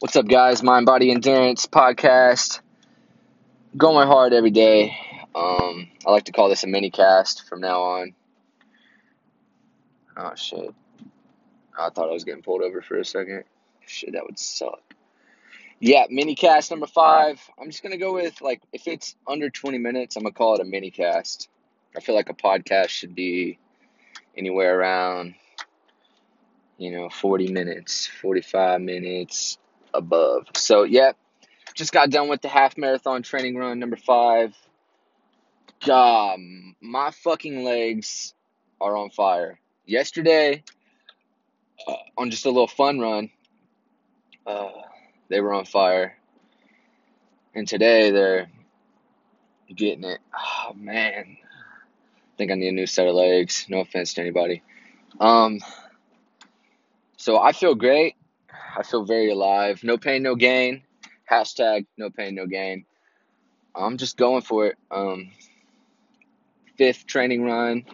What's up, guys? Mind Body Endurance podcast. Going hard every day. Um, I like to call this a mini cast from now on. Oh shit! I thought I was getting pulled over for a second. Shit, that would suck. Yeah, mini cast number five. I'm just gonna go with like if it's under 20 minutes, I'm gonna call it a mini cast. I feel like a podcast should be anywhere around, you know, 40 minutes, 45 minutes, above. So, yeah, just got done with the half marathon training run number five. God, my fucking legs are on fire. Yesterday, uh, on just a little fun run, uh, they were on fire. And today, they're getting it. Oh, man. I think I need a new set of legs. No offense to anybody. Um, so I feel great. I feel very alive. No pain, no gain. Hashtag no pain, no gain. I'm just going for it. Um, fifth training run.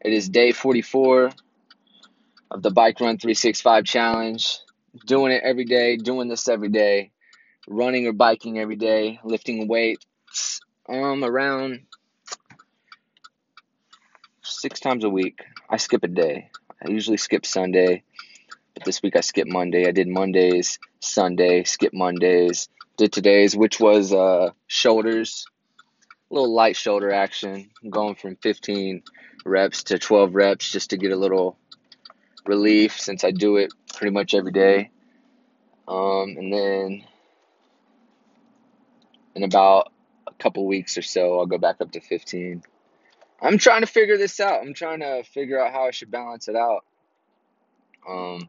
It is day 44 of the Bike Run 365 challenge. Doing it every day, doing this every day, running or biking every day, lifting weights um around six times a week. I skip a day. I usually skip Sunday. But this week I skipped Monday. I did Mondays, Sunday, skip Mondays. Did today's, which was uh, shoulders, a little light shoulder action. Going from 15 reps to 12 reps just to get a little relief since I do it pretty much every day. Um, and then in about a couple weeks or so, I'll go back up to 15. I'm trying to figure this out. I'm trying to figure out how I should balance it out. Um,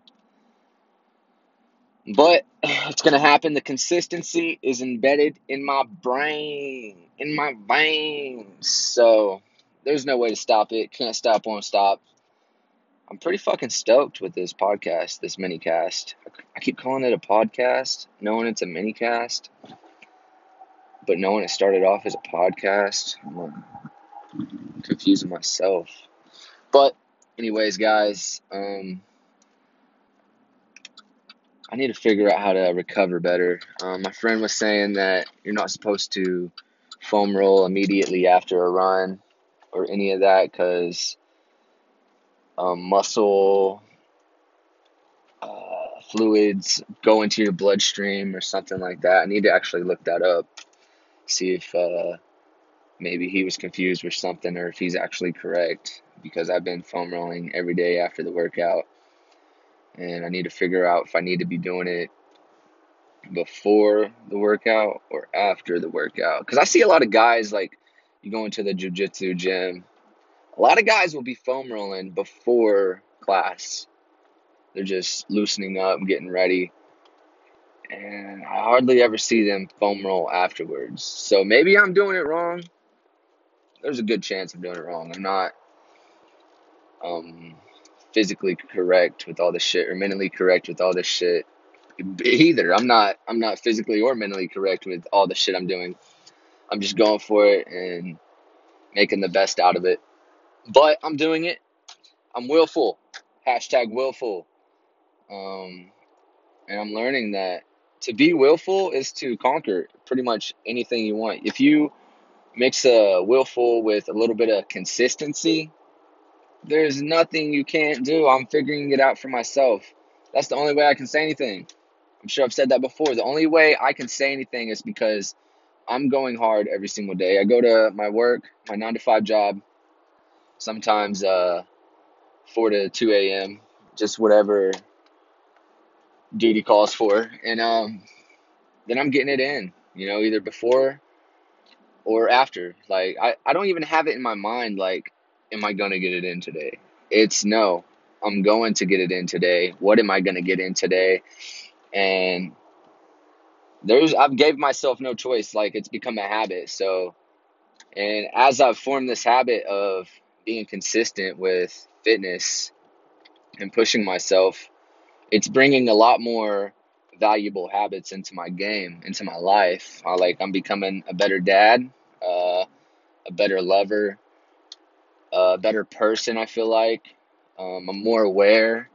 but it's going to happen. The consistency is embedded in my brain, in my veins. So there's no way to stop it. Can't stop, won't stop. I'm pretty fucking stoked with this podcast, this mini cast. I keep calling it a podcast, knowing it's a mini cast, but knowing it started off as a podcast. I'm confusing myself. But, anyways, guys, um, I need to figure out how to recover better. Um, my friend was saying that you're not supposed to foam roll immediately after a run or any of that because um, muscle uh, fluids go into your bloodstream or something like that. I need to actually look that up, see if uh, maybe he was confused with something or if he's actually correct because I've been foam rolling every day after the workout and I need to figure out if I need to be doing it before the workout or after the workout. Because I see a lot of guys like you go into the jujitsu gym, a lot of guys will be foam rolling before class. They're just loosening up, getting ready. And I hardly ever see them foam roll afterwards. So maybe I'm doing it wrong. There's a good chance I'm doing it wrong. I'm not um physically correct with all this shit or mentally correct with all this shit either. I'm not I'm not physically or mentally correct with all the shit I'm doing. I'm just going for it and making the best out of it. But I'm doing it. I'm willful. Hashtag willful. Um, and I'm learning that to be willful is to conquer pretty much anything you want. If you mix a willful with a little bit of consistency, there's nothing you can't do. I'm figuring it out for myself. That's the only way I can say anything. I'm sure I've said that before. The only way I can say anything is because I'm going hard every single day. I go to my work, my 9 to 5 job, sometimes uh, 4 to 2 a.m., just whatever duty calls for. And um, then I'm getting it in, you know, either before or after. Like, I, I don't even have it in my mind, like, am I going to get it in today? It's no, I'm going to get it in today. What am I going to get in today? And there's, I've gave myself no choice. Like it's become a habit. So, and as I've formed this habit of being consistent with fitness and pushing myself, it's bringing a lot more valuable habits into my game, into my life. I like I'm becoming a better dad, uh, a better lover, a better person, I feel like. Um, I'm more aware.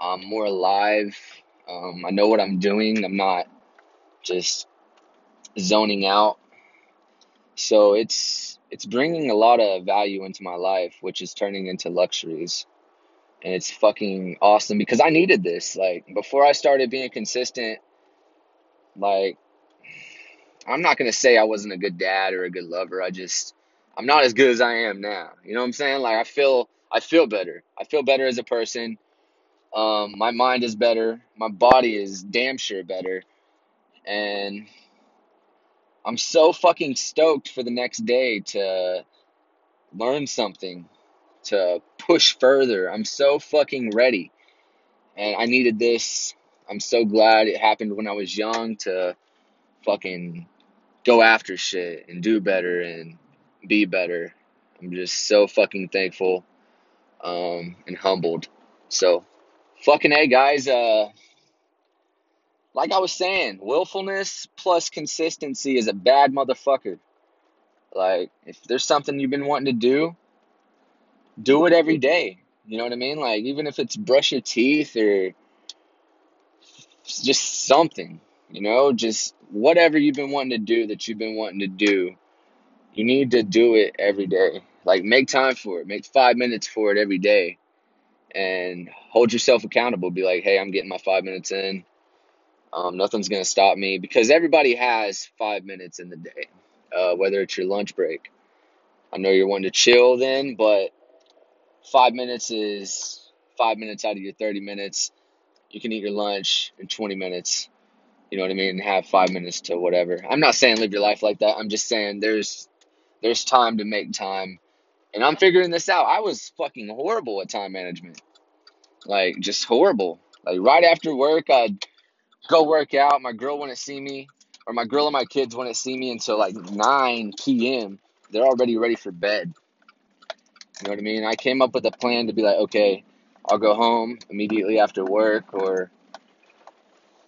I'm more alive. Um, I know what I'm doing. I'm not just zoning out. So it's it's bringing a lot of value into my life, which is turning into luxuries. And it's fucking awesome because I needed this. Like before I started being consistent, like I'm not gonna say I wasn't a good dad or a good lover. I just I'm not as good as I am now. You know what I'm saying? Like I feel I feel better. I feel better as a person. Um, my mind is better. My body is damn sure better. And I'm so fucking stoked for the next day to learn something, to push further. I'm so fucking ready. And I needed this. I'm so glad it happened when I was young to fucking go after shit and do better and be better. I'm just so fucking thankful um, and humbled. So, fucking A, guys. Uh, like I was saying, willfulness plus consistency is a bad motherfucker. Like, if there's something you've been wanting to do, do it every day. You know what I mean? Like, even if it's brush your teeth or just something, you know, just whatever you've been wanting to do that you've been wanting to do, you need to do it every day. Like, make time for it, make five minutes for it every day, and hold yourself accountable. Be like, hey, I'm getting my five minutes in. Um, nothing's to stop me because everybody has five minutes in the day, uh, whether it's your lunch break. I know you're wanting to chill then, but five minutes is five minutes out of your 30 minutes. You can eat your lunch in 20 minutes. You know what I mean? And have five minutes to whatever. I'm not saying live your life like that. I'm just saying there's there's time to make time. And I'm figuring this out. I was fucking horrible at time management. Like just horrible. Like right after work, I'd go work out. My girl wouldn't see me, or my girl and my kids wouldn't see me until like 9 p.m. They're already ready for bed. You know what I mean? I came up with a plan to be like, okay, I'll go home immediately after work, or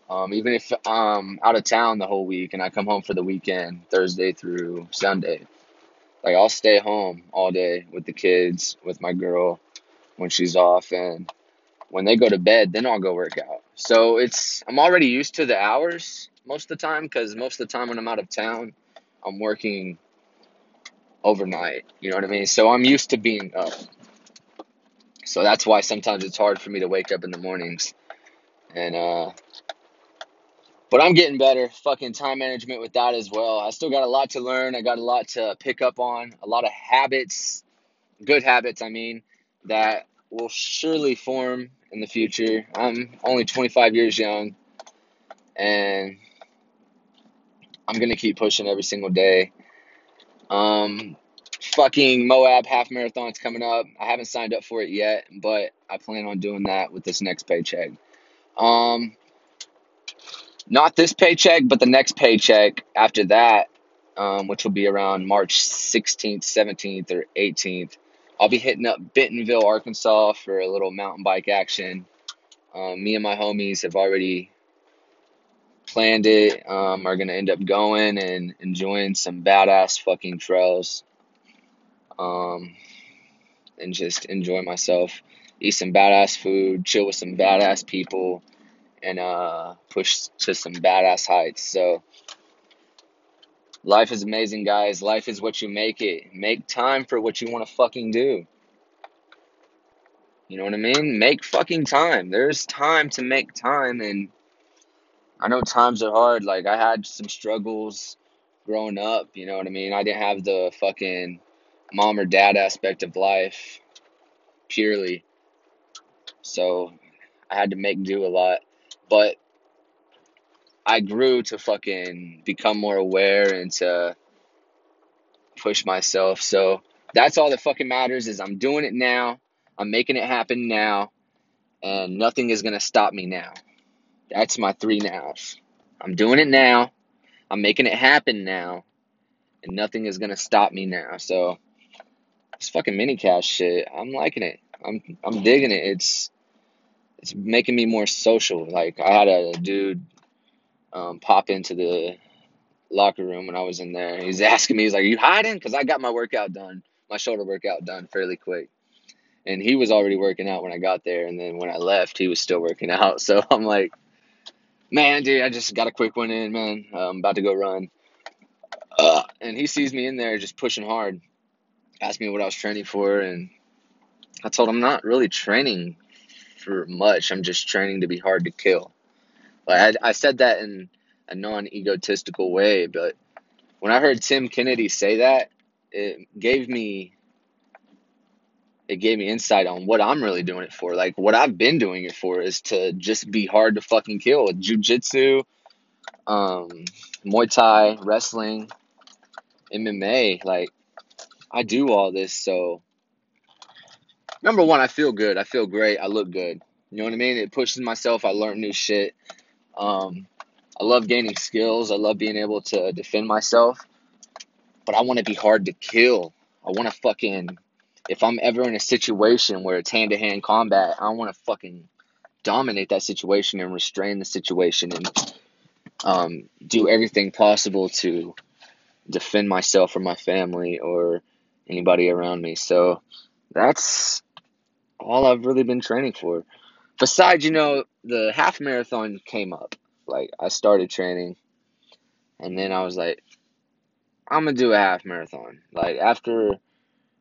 um, even if I'm out of town the whole week and I come home for the weekend, Thursday through Sunday. Like I'll stay home all day with the kids, with my girl when she's off, and when they go to bed, then I'll go work out. So it's I'm already used to the hours most of the time because most of the time when I'm out of town, I'm working overnight. You know what I mean? So I'm used to being up. So that's why sometimes it's hard for me to wake up in the mornings. And uh but I'm getting better. Fucking time management with that as well. I still got a lot to learn. I got a lot to pick up on, a lot of habits, good habits, I mean, that will surely form in the future. I'm only 25 years young and I'm going to keep pushing every single day. Um fucking Moab half marathon's coming up. I haven't signed up for it yet, but I plan on doing that with this next paycheck. Um not this paycheck, but the next paycheck after that, um, which will be around March 16th, 17th, or 18th. I'll be hitting up Bentonville, Arkansas for a little mountain bike action. Um, me and my homies have already planned it. Um, are gonna end up going and enjoying some badass fucking trails. Um, and just enjoy myself, eat some badass food, chill with some badass people, and uh, push to some badass heights. So, life is amazing, guys. Life is what you make it. Make time for what you want to fucking do. You know what I mean? Make fucking time. There's time to make time, and I know times are hard. Like, I had some struggles growing up. You know what I mean? I didn't have the fucking mom or dad aspect of life purely. So, I had to make do a lot. But I grew to fucking become more aware and to push myself. So that's all that fucking matters is I'm doing it now. I'm making it happen now. And nothing is going to stop me now. That's my three nows. I'm doing it now. I'm making it happen now. And nothing is going to stop me now. So this fucking mini cast shit, I'm liking it. I'm I'm digging it. It's it's making me more social. Like I had a dude um, pop into the locker room when I was in there. He's asking me, he's like, "Are you hiding?" Because I got my workout done, my shoulder workout done fairly quick, and he was already working out when I got there. And then when I left, he was still working out. So I'm like, Man, dude, I just got a quick one in, man. I'm about to go run. Uh, and he sees me in there just pushing hard. Asked me what I was training for, and I told him I'm not really training for much. I'm just training to be hard to kill. Like I, I said that in a non-egotistical way, but when I heard Tim Kennedy say that, it gave me it gave me insight on what I'm really doing it for. Like what I've been doing it for is to just be hard to fucking kill. Jiu-jitsu, um, Muay Thai, wrestling, MMA, like I do all this so number one, I feel good. I feel great. I look good. You know what I mean? It pushes myself. I learn new shit. Um, I love gaining skills. I love being able to defend myself. But I want to be hard to kill. I want to fucking. If I'm ever in a situation where it's hand to hand combat, I want to fucking dominate that situation and restrain the situation and um, do everything possible to defend myself or my family or anybody around me. So that's all I've really been training for. Besides, you know, the half marathon came up. Like I started training and then I was like I'm to do a half marathon. Like after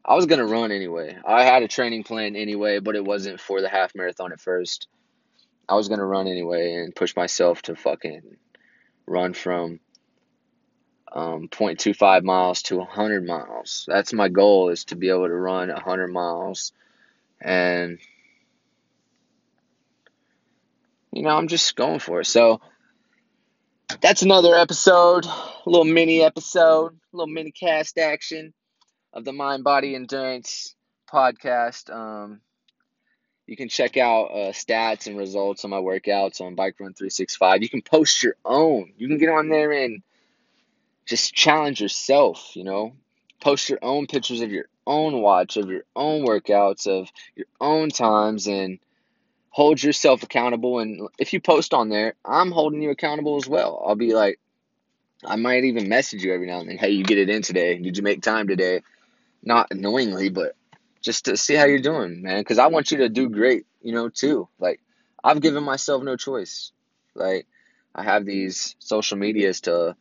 I was to run anyway. I had a training plan anyway, but it wasn't for the half marathon at first. I was to run anyway and push myself to fucking run from um, 0.25 miles to 100 miles. That's my goal is to be able to run 100 miles. And, you know, I'm just going for it. So that's another episode, a little mini episode, a little mini cast action of the Mind Body Endurance podcast. Um, you can check out uh, stats and results on my workouts on Bike Run 365. You can post your own. You can get on there and just challenge yourself, you know. Post your own pictures of your own watch, of your own workouts, of your own times, and hold yourself accountable. And if you post on there, I'm holding you accountable as well. I'll be like, I might even message you every now and then. Hey, you get it in today? Did you make time today? Not annoyingly, but just to see how you're doing, man. Because I want you to do great, you know, too. Like, I've given myself no choice. Like, I have these social medias to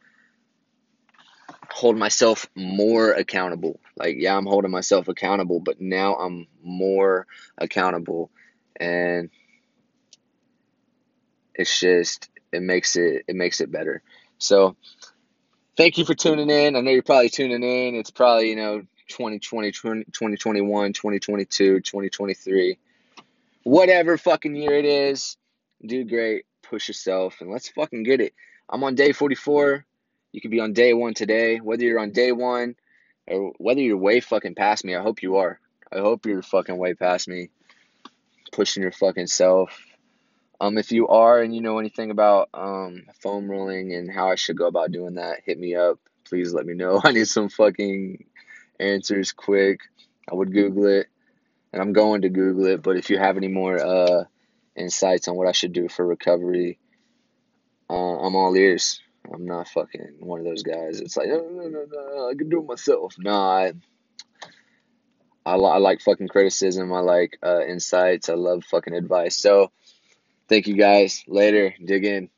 hold myself more accountable. Like, yeah, I'm holding myself accountable, but now I'm more accountable. And it's just, it makes it, it makes it better. So, thank you for tuning in. I know you're probably tuning in. It's probably, you know, 2020, 2021, 2022, 2023. Whatever fucking year it is, do great. Push yourself and let's fucking get it. I'm on day 44. You could be on day one today. Whether you're on day one or whether you're way fucking past me, I hope you are. I hope you're fucking way past me. Pushing your fucking self. Um, if you are and you know anything about um foam rolling and how I should go about doing that, hit me up. Please let me know. I need some fucking answers quick. I would Google it, and I'm going to Google it. But if you have any more uh, insights on what I should do for recovery, uh, I'm all ears. I'm not fucking one of those guys. It's like, no, no, no, no, I can do it myself. Nah, I, I, I like fucking criticism. I like uh, insights. I love fucking advice. So, thank you guys. Later. Dig in.